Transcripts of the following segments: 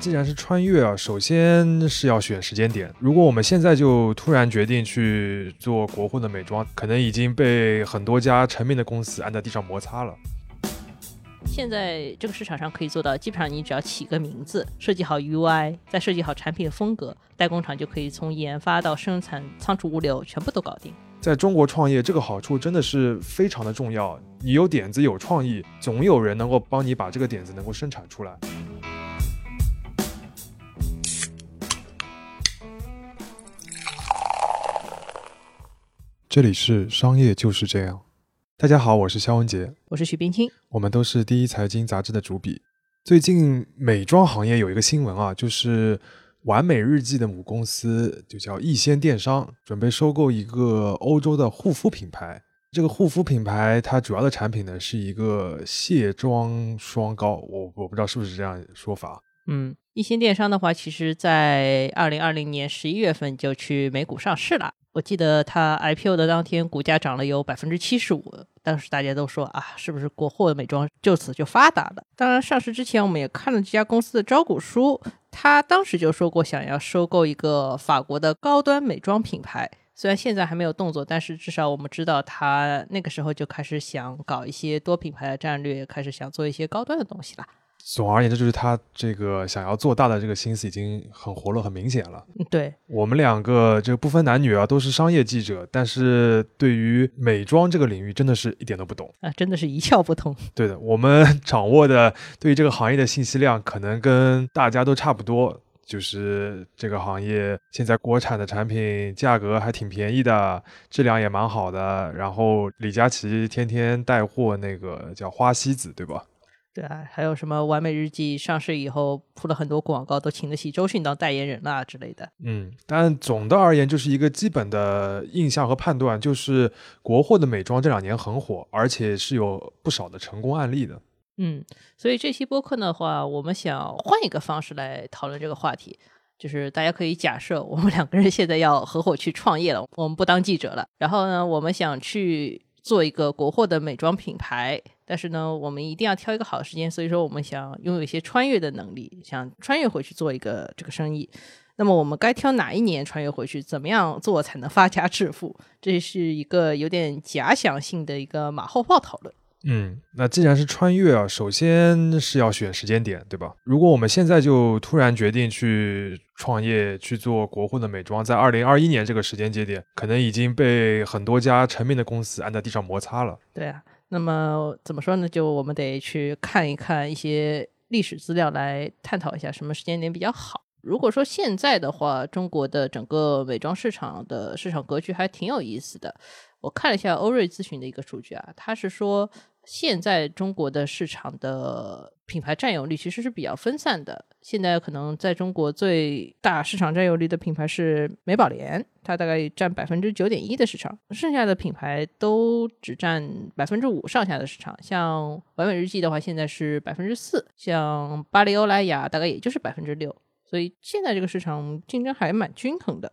既然是穿越啊，首先是要选时间点。如果我们现在就突然决定去做国货的美妆，可能已经被很多家成名的公司按在地上摩擦了。现在这个市场上可以做到，基本上你只要起个名字，设计好 UI，再设计好产品风格，代工厂就可以从研发到生产、仓储、物流全部都搞定。在中国创业，这个好处真的是非常的重要。你有点子、有创意，总有人能够帮你把这个点子能够生产出来。这里是商业就是这样。大家好，我是肖文杰，我是徐冰清，我们都是第一财经杂志的主笔。最近美妆行业有一个新闻啊，就是完美日记的母公司就叫逸仙电商，准备收购一个欧洲的护肤品牌。这个护肤品牌它主要的产品呢是一个卸妆霜膏，我我不知道是不是这样说法。嗯，逸仙电商的话，其实在二零二零年十一月份就去美股上市了。我记得它 IPO 的当天，股价涨了有百分之七十五。当时大家都说啊，是不是国货美妆就此就发达了？当然，上市之前我们也看了这家公司的招股书，他当时就说过想要收购一个法国的高端美妆品牌。虽然现在还没有动作，但是至少我们知道他那个时候就开始想搞一些多品牌的战略，开始想做一些高端的东西了。总而言之，就是他这个想要做大的这个心思已经很活络、很明显了。对我们两个，这个不分男女啊，都是商业记者，但是对于美妆这个领域，真的是一点都不懂啊，真的是一窍不通。对的，我们 掌握的对于这个行业的信息量，可能跟大家都差不多。就是这个行业现在国产的产品价格还挺便宜的，质量也蛮好的。然后李佳琦天天带货那个叫花西子，对吧？对啊，还有什么完美日记上市以后铺了很多广告，都请得起周迅当代言人啦之类的。嗯，但总的而言，就是一个基本的印象和判断，就是国货的美妆这两年很火，而且是有不少的成功案例的。嗯，所以这期播客的话，我们想换一个方式来讨论这个话题，就是大家可以假设我们两个人现在要合伙去创业了，我们不当记者了，然后呢，我们想去。做一个国货的美妆品牌，但是呢，我们一定要挑一个好时间。所以说，我们想拥有一些穿越的能力，想穿越回去做一个这个生意。那么，我们该挑哪一年穿越回去？怎么样做才能发家致富？这是一个有点假想性的一个马后炮讨论。嗯，那既然是穿越啊，首先是要选时间点，对吧？如果我们现在就突然决定去创业去做国货的美妆，在二零二一年这个时间节点，可能已经被很多家成名的公司按在地上摩擦了。对啊，那么怎么说呢？就我们得去看一看一些历史资料，来探讨一下什么时间点比较好。如果说现在的话，中国的整个美妆市场的市场格局还挺有意思的。我看了一下欧瑞咨询的一个数据啊，他是说现在中国的市场的品牌占有率其实是比较分散的。现在可能在中国最大市场占有率的品牌是美宝莲，它大概占百分之九点一的市场，剩下的品牌都只占百分之五上下的市场。像完美日记的话，现在是百分之四；像巴黎欧莱雅大概也就是百分之六。所以现在这个市场竞争还蛮均衡的。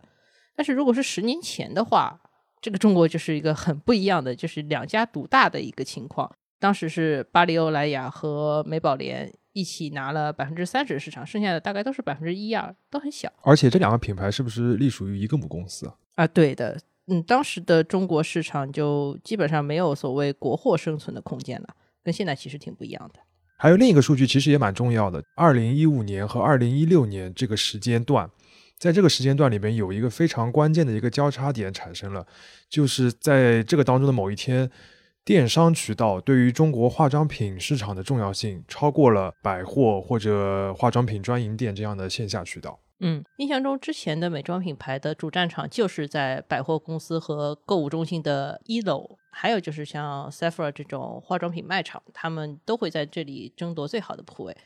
但是如果是十年前的话，这个中国就是一个很不一样的，就是两家独大的一个情况。当时是巴黎欧莱雅和美宝莲一起拿了百分之三十的市场，剩下的大概都是百分之一二，都很小。而且这两个品牌是不是隶属于一个母公司啊？啊，对的。嗯，当时的中国市场就基本上没有所谓国货生存的空间了，跟现在其实挺不一样的。还有另一个数据，其实也蛮重要的。二零一五年和二零一六年这个时间段。在这个时间段里面，有一个非常关键的一个交叉点产生了，就是在这个当中的某一天，电商渠道对于中国化妆品市场的重要性超过了百货或者化妆品专营店这样的线下渠道。嗯，印象中之前的美妆品牌的主战场就是在百货公司和购物中心的一楼，还有就是像 Sephora 这种化妆品卖场，他们都会在这里争夺最好的铺位。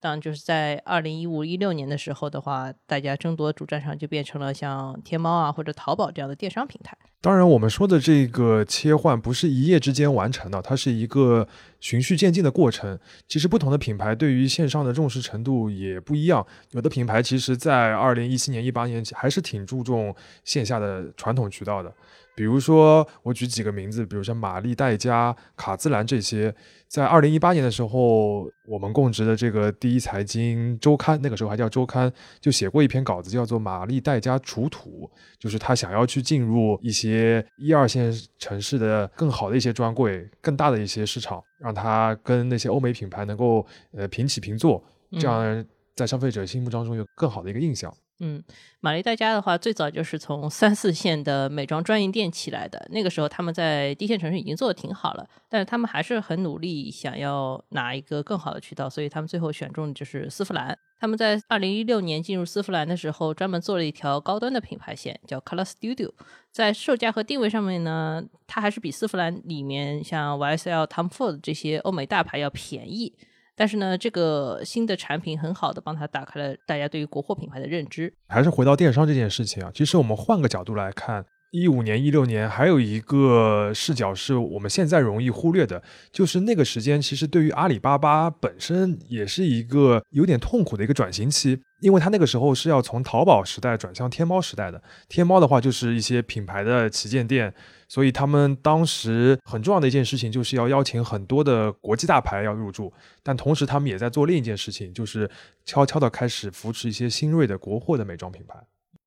当然，就是在二零一五一六年的时候的话，大家争夺主战场就变成了像天猫啊或者淘宝这样的电商平台。当然，我们说的这个切换不是一夜之间完成的，它是一个循序渐进的过程。其实，不同的品牌对于线上的重视程度也不一样。有的品牌其实在二零一七年、一八年还是挺注重线下的传统渠道的。比如说，我举几个名字，比如像玛丽黛佳、卡姿兰这些，在二零一八年的时候，我们供职的这个第一财经周刊，那个时候还叫周刊，就写过一篇稿子，叫做《玛丽黛佳除土》，就是他想要去进入一些一二线城市的更好的一些专柜、更大的一些市场，让他跟那些欧美品牌能够呃平起平坐，这样在消费者心目当中有更好的一个印象。嗯，嗯玛丽黛佳的话，最早就是从三四线的美妆专营店起来的。那个时候，他们在一线城市已经做的挺好了，但是他们还是很努力，想要拿一个更好的渠道，所以他们最后选中的就是丝芙兰。他们在二零一六年进入丝芙兰的时候，专门做了一条高端的品牌线，叫 Color Studio。在售价和定位上面呢，它还是比丝芙兰里面像 YSL、Tom Ford 这些欧美大牌要便宜。但是呢，这个新的产品很好的帮他打开了大家对于国货品牌的认知。还是回到电商这件事情啊，其实我们换个角度来看，一五年、一六年还有一个视角是我们现在容易忽略的，就是那个时间其实对于阿里巴巴本身也是一个有点痛苦的一个转型期。因为他那个时候是要从淘宝时代转向天猫时代的，天猫的话就是一些品牌的旗舰店，所以他们当时很重要的一件事情就是要邀请很多的国际大牌要入驻，但同时他们也在做另一件事情，就是悄悄的开始扶持一些新锐的国货的美妆品牌。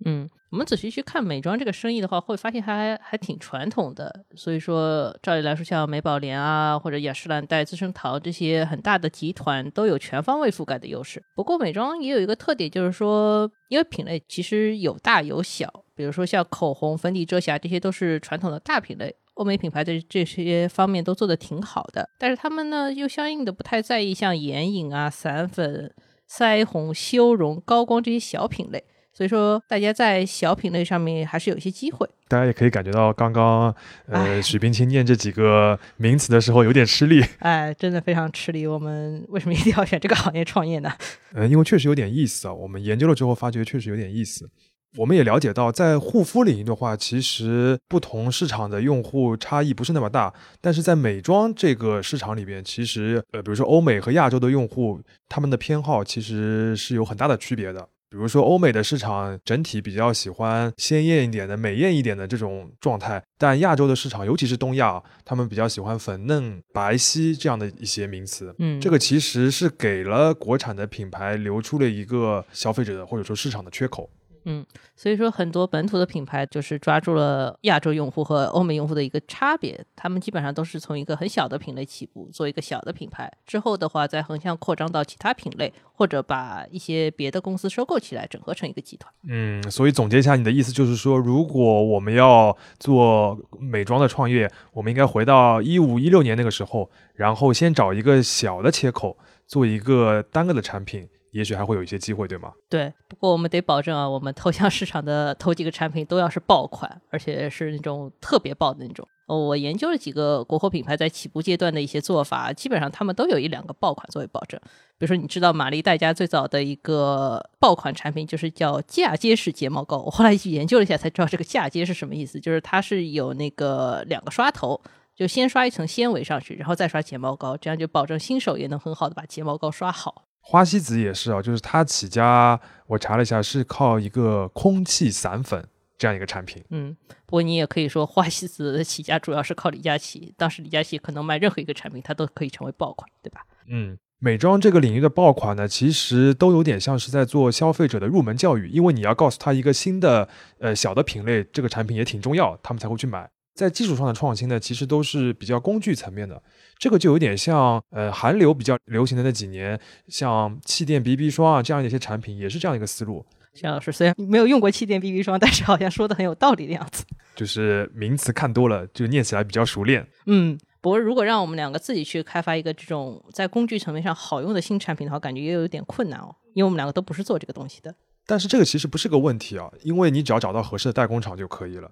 嗯，我们仔细去看美妆这个生意的话，会发现还还挺传统的。所以说，照理来说，像美宝莲啊，或者雅诗兰黛、资生堂这些很大的集团，都有全方位覆盖的优势。不过，美妆也有一个特点，就是说，因为品类其实有大有小。比如说，像口红、粉底、遮瑕，这些都是传统的大品类，欧美品牌的这些方面都做得挺好的。但是他们呢，又相应的不太在意像眼影啊、散粉、腮红、修容、高光这些小品类。所以说，大家在小品类上面还是有一些机会。大家也可以感觉到，刚刚呃许冰清念这几个名词的时候有点吃力。哎，真的非常吃力。我们为什么一定要选这个行业创业呢？呃，因为确实有点意思啊。我们研究了之后，发觉确实有点意思。我们也了解到，在护肤领域的话，其实不同市场的用户差异不是那么大。但是在美妆这个市场里边，其实呃，比如说欧美和亚洲的用户，他们的偏好其实是有很大的区别的。比如说，欧美的市场整体比较喜欢鲜艳一点的、美艳一点的这种状态，但亚洲的市场，尤其是东亚，他们比较喜欢粉嫩、白皙这样的一些名词。嗯，这个其实是给了国产的品牌留出了一个消费者的或者说市场的缺口。嗯，所以说很多本土的品牌就是抓住了亚洲用户和欧美用户的一个差别，他们基本上都是从一个很小的品类起步，做一个小的品牌，之后的话再横向扩张到其他品类，或者把一些别的公司收购起来，整合成一个集团。嗯，所以总结一下，你的意思就是说，如果我们要做美妆的创业，我们应该回到一五一六年那个时候，然后先找一个小的切口，做一个单个的产品。也许还会有一些机会，对吗？对，不过我们得保证啊，我们投向市场的头几个产品都要是爆款，而且是那种特别爆的那种。我研究了几个国货品牌在起步阶段的一些做法，基本上他们都有一两个爆款作为保证。比如说，你知道玛丽黛佳最早的一个爆款产品就是叫嫁接式睫毛膏，我后来去研究了一下才知道这个嫁接是什么意思，就是它是有那个两个刷头，就先刷一层纤维上去，然后再刷睫毛膏，这样就保证新手也能很好的把睫毛膏刷好。花西子也是啊，就是它起家，我查了一下，是靠一个空气散粉这样一个产品。嗯，不过你也可以说花西子的起家主要是靠李佳琦，当时李佳琦可能卖任何一个产品，它都可以成为爆款，对吧？嗯，美妆这个领域的爆款呢，其实都有点像是在做消费者的入门教育，因为你要告诉他一个新的呃小的品类，这个产品也挺重要，他们才会去买。在技术上的创新呢，其实都是比较工具层面的。这个就有点像，呃，韩流比较流行的那几年，像气垫 BB 霜啊这样的一些产品，也是这样一个思路。谢老师虽然没有用过气垫 BB 霜，但是好像说的很有道理的样子。就是名词看多了，就念起来比较熟练。嗯，不过如果让我们两个自己去开发一个这种在工具层面上好用的新产品的话，感觉也有点困难哦，因为我们两个都不是做这个东西的。但是这个其实不是个问题啊，因为你只要找到合适的代工厂就可以了。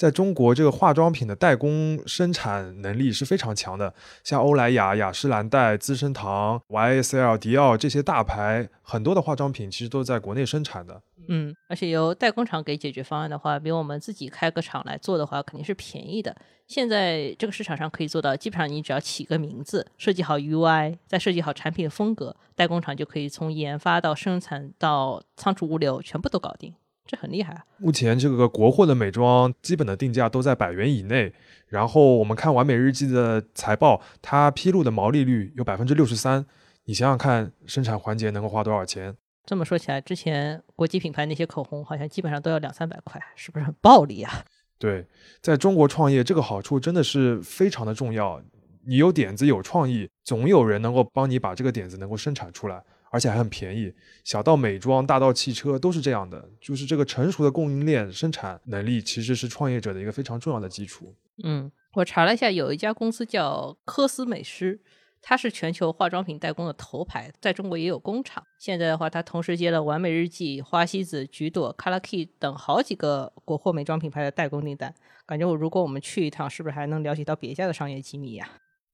在中国，这个化妆品的代工生产能力是非常强的，像欧莱雅、雅诗兰黛、资生堂、YSL、迪奥这些大牌，很多的化妆品其实都在国内生产的。嗯，而且由代工厂给解决方案的话，比我们自己开个厂来做的话，肯定是便宜的。现在这个市场上可以做到，基本上你只要起个名字，设计好 UI，再设计好产品风格，代工厂就可以从研发到生产到仓储物流全部都搞定。这很厉害啊。目前这个国货的美妆基本的定价都在百元以内。然后我们看完美日记的财报，它披露的毛利率有百分之六十三。你想想看，生产环节能够花多少钱？这么说起来，之前国际品牌那些口红好像基本上都要两三百块，是不是很暴利啊？对，在中国创业，这个好处真的是非常的重要。你有点子、有创意，总有人能够帮你把这个点子能够生产出来，而且还很便宜。小到美妆，大到汽车，都是这样的。就是这个成熟的供应链生产能力，其实是创业者的一个非常重要的基础。嗯，我查了一下，有一家公司叫科斯美诗。它是全球化妆品代工的头牌，在中国也有工厂。现在的话，它同时接了完美日记、花西子、橘朵、Color Key 等好几个国货美妆品牌的代工订单。感觉我如果我们去一趟，是不是还能了解到别家的商业机密呀？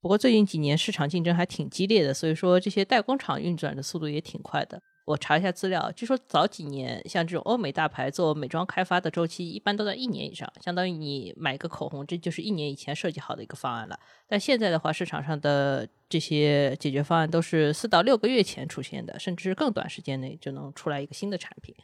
不过最近几年市场竞争还挺激烈的，所以说这些代工厂运转的速度也挺快的。我查一下资料，据说早几年像这种欧美大牌做美妆开发的周期一般都在一年以上，相当于你买个口红，这就是一年以前设计好的一个方案了。但现在的话，市场上的这些解决方案都是四到六个月前出现的，甚至更短时间内就能出来一个新的产品。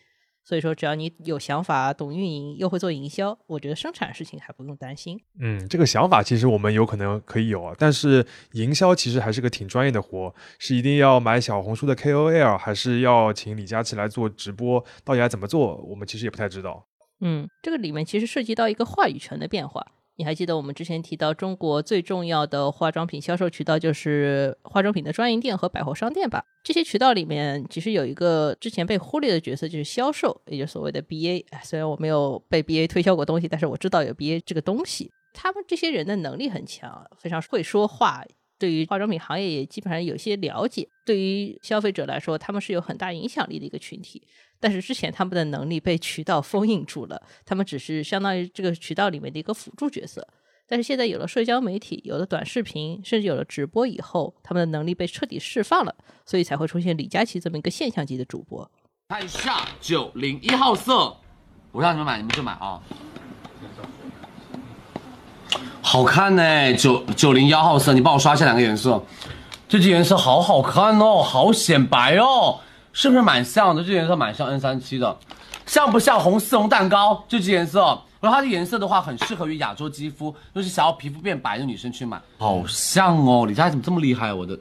所以说，只要你有想法、懂运营，又会做营销，我觉得生产事情还不用担心。嗯，这个想法其实我们有可能可以有啊，但是营销其实还是个挺专业的活，是一定要买小红书的 KOL，还是要请李佳琦来做直播？到底该怎么做？我们其实也不太知道。嗯，这个里面其实涉及到一个话语权的变化。你还记得我们之前提到，中国最重要的化妆品销售渠道就是化妆品的专营店和百货商店吧？这些渠道里面，其实有一个之前被忽略的角色，就是销售，也就所谓的 BA。虽然我没有被 BA 推销过东西，但是我知道有 BA 这个东西。他们这些人的能力很强，非常会说话。对于化妆品行业也基本上有些了解，对于消费者来说，他们是有很大影响力的一个群体。但是之前他们的能力被渠道封印住了，他们只是相当于这个渠道里面的一个辅助角色。但是现在有了社交媒体，有了短视频，甚至有了直播以后，他们的能力被彻底释放了，所以才会出现李佳琦这么一个现象级的主播。看一下九零一号色，我让你们买，你们就买啊。好看呢，九九零幺号色，你帮我刷下两个颜色，这支颜色好好看哦，好显白哦，是不是蛮像的？这颜色蛮像 N 三七的，像不像红丝绒蛋糕？这支颜色，然后它的颜色的话，很适合于亚洲肌肤，就是想要皮肤变白的女生去买，好像哦，李佳琦怎么这么厉害？我的，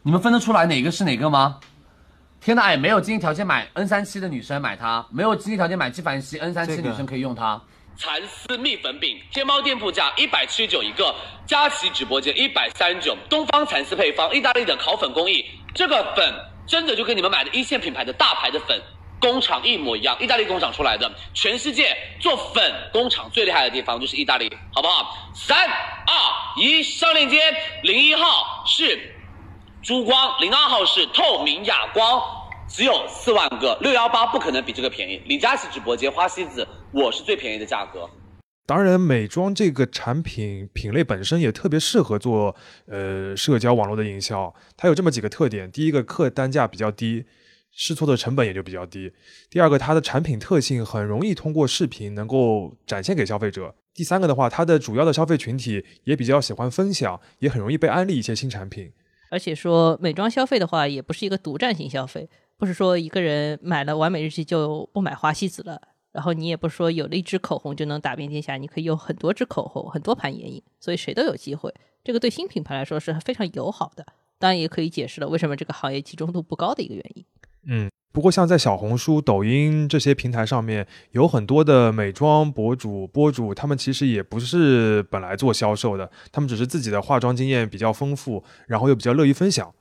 你们分得出来哪个是哪个吗？天呐，哎，没有经济条件买 N 三七的女生买它，没有经济条件买纪梵希 N 三七女生可以用它。蚕丝蜜粉饼，天猫店铺价一百七十九一个，佳琦直播间一百三十九。东方蚕丝配方，意大利的烤粉工艺，这个粉真的就跟你们买的一线品牌的大牌的粉工厂一模一样，意大利工厂出来的。全世界做粉工厂最厉害的地方就是意大利，好不好？三二一，上链接，零一号是珠光，零二号是透明哑光。只有四万个，六幺八不可能比这个便宜。李佳琦直播间花西子，我是最便宜的价格。当然，美妆这个产品品类本身也特别适合做呃社交网络的营销。它有这么几个特点：第一个，客单价比较低，试错的成本也就比较低；第二个，它的产品特性很容易通过视频能够展现给消费者；第三个的话，它的主要的消费群体也比较喜欢分享，也很容易被安利一些新产品。而且说美妆消费的话，也不是一个独占型消费。不是说一个人买了完美日记就不买花西子了，然后你也不说有了一支口红就能打遍天下，你可以有很多支口红，很多盘眼影，所以谁都有机会。这个对新品牌来说是非常友好的，当然也可以解释了为什么这个行业集中度不高的一个原因。嗯，不过像在小红书、抖音这些平台上面，有很多的美妆博主、博主，他们其实也不是本来做销售的，他们只是自己的化妆经验比较丰富，然后又比较乐意分享。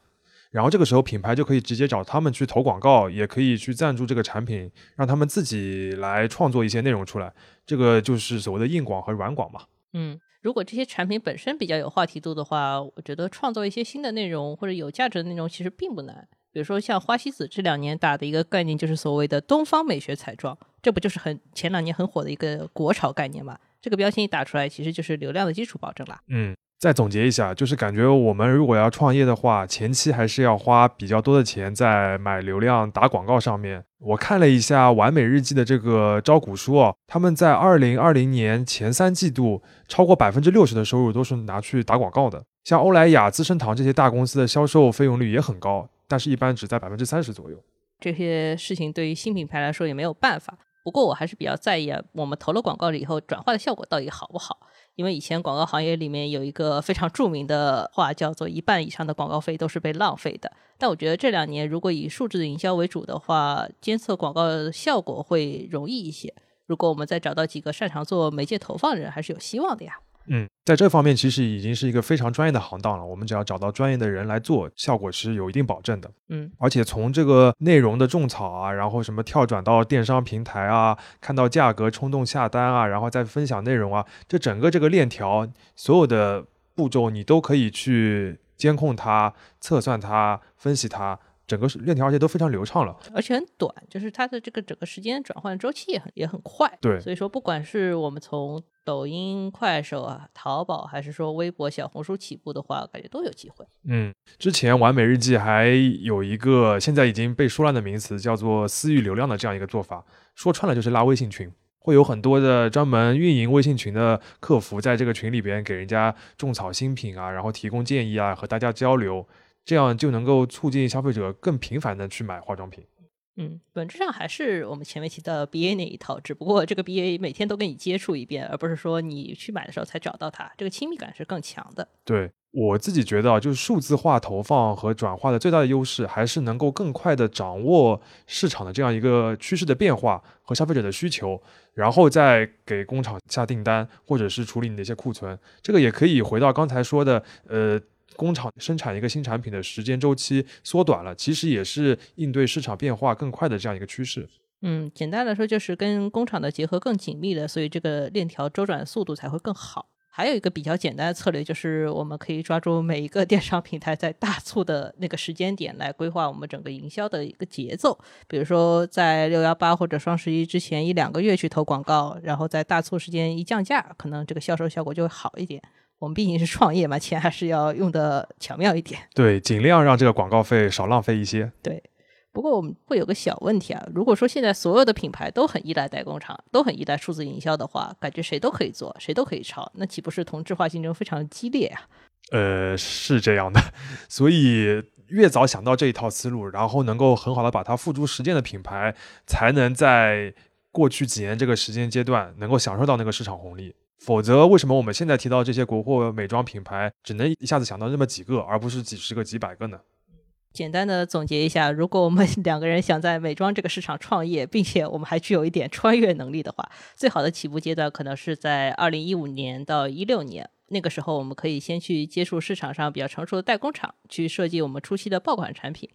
然后这个时候，品牌就可以直接找他们去投广告，也可以去赞助这个产品，让他们自己来创作一些内容出来。这个就是所谓的硬广和软广嘛。嗯，如果这些产品本身比较有话题度的话，我觉得创作一些新的内容或者有价值的内容其实并不难。比如说像花西子这两年打的一个概念，就是所谓的东方美学彩妆，这不就是很前两年很火的一个国潮概念嘛？这个标签一打出来，其实就是流量的基础保证啦。嗯。再总结一下，就是感觉我们如果要创业的话，前期还是要花比较多的钱在买流量、打广告上面。我看了一下完美日记的这个招股书哦，他们在二零二零年前三季度，超过百分之六十的收入都是拿去打广告的。像欧莱雅、资生堂这些大公司的销售费用率也很高，但是一般只在百分之三十左右。这些事情对于新品牌来说也没有办法。不过我还是比较在意啊，我们投了广告了以后，转化的效果到底好不好？因为以前广告行业里面有一个非常著名的话，叫做“一半以上的广告费都是被浪费的”。但我觉得这两年如果以数字营销为主的话，监测广告效果会容易一些。如果我们再找到几个擅长做媒介投放的人，还是有希望的呀。嗯，在这方面其实已经是一个非常专业的行当了。我们只要找到专业的人来做，效果是有一定保证的。嗯，而且从这个内容的种草啊，然后什么跳转到电商平台啊，看到价格冲动下单啊，然后再分享内容啊，这整个这个链条所有的步骤你都可以去监控它、测算它、分析它。整个链条而且都非常流畅了，而且很短，就是它的这个整个时间转换周期也很也很快。对，所以说不管是我们从抖音、快手啊、淘宝，还是说微博、小红书起步的话，感觉都有机会。嗯，之前完美日记还有一个现在已经被说烂的名词，叫做私域流量的这样一个做法，说穿了就是拉微信群，会有很多的专门运营微信群的客服在这个群里边给人家种草新品啊，然后提供建议啊，和大家交流。这样就能够促进消费者更频繁的去买化妆品。嗯，本质上还是我们前面提到 BA 那一套，只不过这个 BA 每天都跟你接触一遍，而不是说你去买的时候才找到它，这个亲密感是更强的。对我自己觉得啊，就是数字化投放和转化的最大的优势，还是能够更快的掌握市场的这样一个趋势的变化和消费者的需求，然后再给工厂下订单，或者是处理你的一些库存。这个也可以回到刚才说的，呃。工厂生产一个新产品的时间周期缩短了，其实也是应对市场变化更快的这样一个趋势。嗯，简单来说就是跟工厂的结合更紧密了，所以这个链条周转速度才会更好。还有一个比较简单的策略，就是我们可以抓住每一个电商平台在大促的那个时间点来规划我们整个营销的一个节奏。比如说在六幺八或者双十一之前一两个月去投广告，然后在大促时间一降价，可能这个销售效果就会好一点。我们毕竟是创业嘛，钱还是要用的巧妙一点。对，尽量让这个广告费少浪费一些。对，不过我们会有个小问题啊，如果说现在所有的品牌都很依赖代工厂，都很依赖数字营销的话，感觉谁都可以做，谁都可以抄，那岂不是同质化竞争非常激烈啊？呃，是这样的，所以越早想到这一套思路，然后能够很好的把它付诸实践的品牌，才能在过去几年这个时间阶段能够享受到那个市场红利。否则，为什么我们现在提到这些国货美妆品牌，只能一下子想到那么几个，而不是几十个、几百个呢？简单的总结一下，如果我们 两个人想在美妆这个市场创业，并且我们还具有一点穿越能力的话，最好的起步阶段可能是在二零一五年到一六年。那个时候，我们可以先去接触市场上比较成熟的代工厂，去设计我们初期的爆款产品。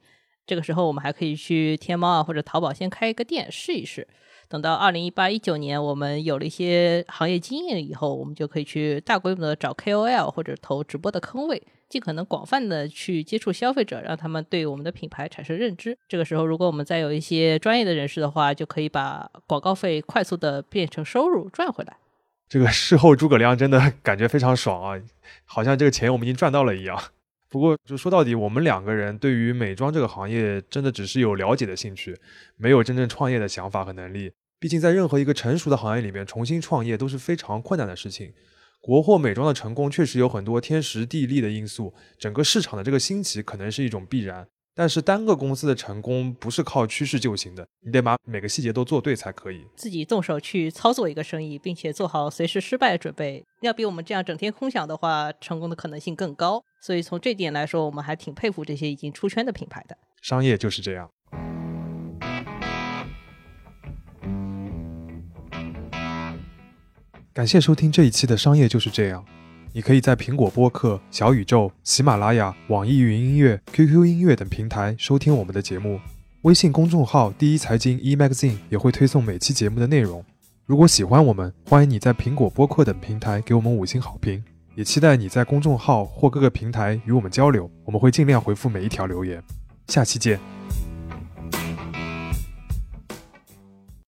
这个时候，我们还可以去天猫啊或者淘宝先开一个店试一试。等到二零一八一九年，我们有了一些行业经验以后，我们就可以去大规模的找 KOL 或者投直播的坑位，尽可能广泛的去接触消费者，让他们对我们的品牌产生认知。这个时候，如果我们再有一些专业的人士的话，就可以把广告费快速的变成收入赚回来。这个事后诸葛亮真的感觉非常爽啊，好像这个钱我们已经赚到了一样。不过，就说到底，我们两个人对于美妆这个行业，真的只是有了解的兴趣，没有真正创业的想法和能力。毕竟，在任何一个成熟的行业里面，重新创业都是非常困难的事情。国货美妆的成功确实有很多天时地利的因素，整个市场的这个兴起可能是一种必然。但是单个公司的成功不是靠趋势就行的，你得把每个细节都做对才可以。自己动手去操作一个生意，并且做好随时失败的准备，要比我们这样整天空想的话，成功的可能性更高。所以从这点来说，我们还挺佩服这些已经出圈的品牌的。商业就是这样。感谢收听这一期的《商业就是这样》。你可以在苹果播客、小宇宙、喜马拉雅、网易云音乐、QQ 音乐等平台收听我们的节目。微信公众号“第一财经 e magazine” 也会推送每期节目的内容。如果喜欢我们，欢迎你在苹果播客等平台给我们五星好评。也期待你在公众号或各个平台与我们交流，我们会尽量回复每一条留言。下期见。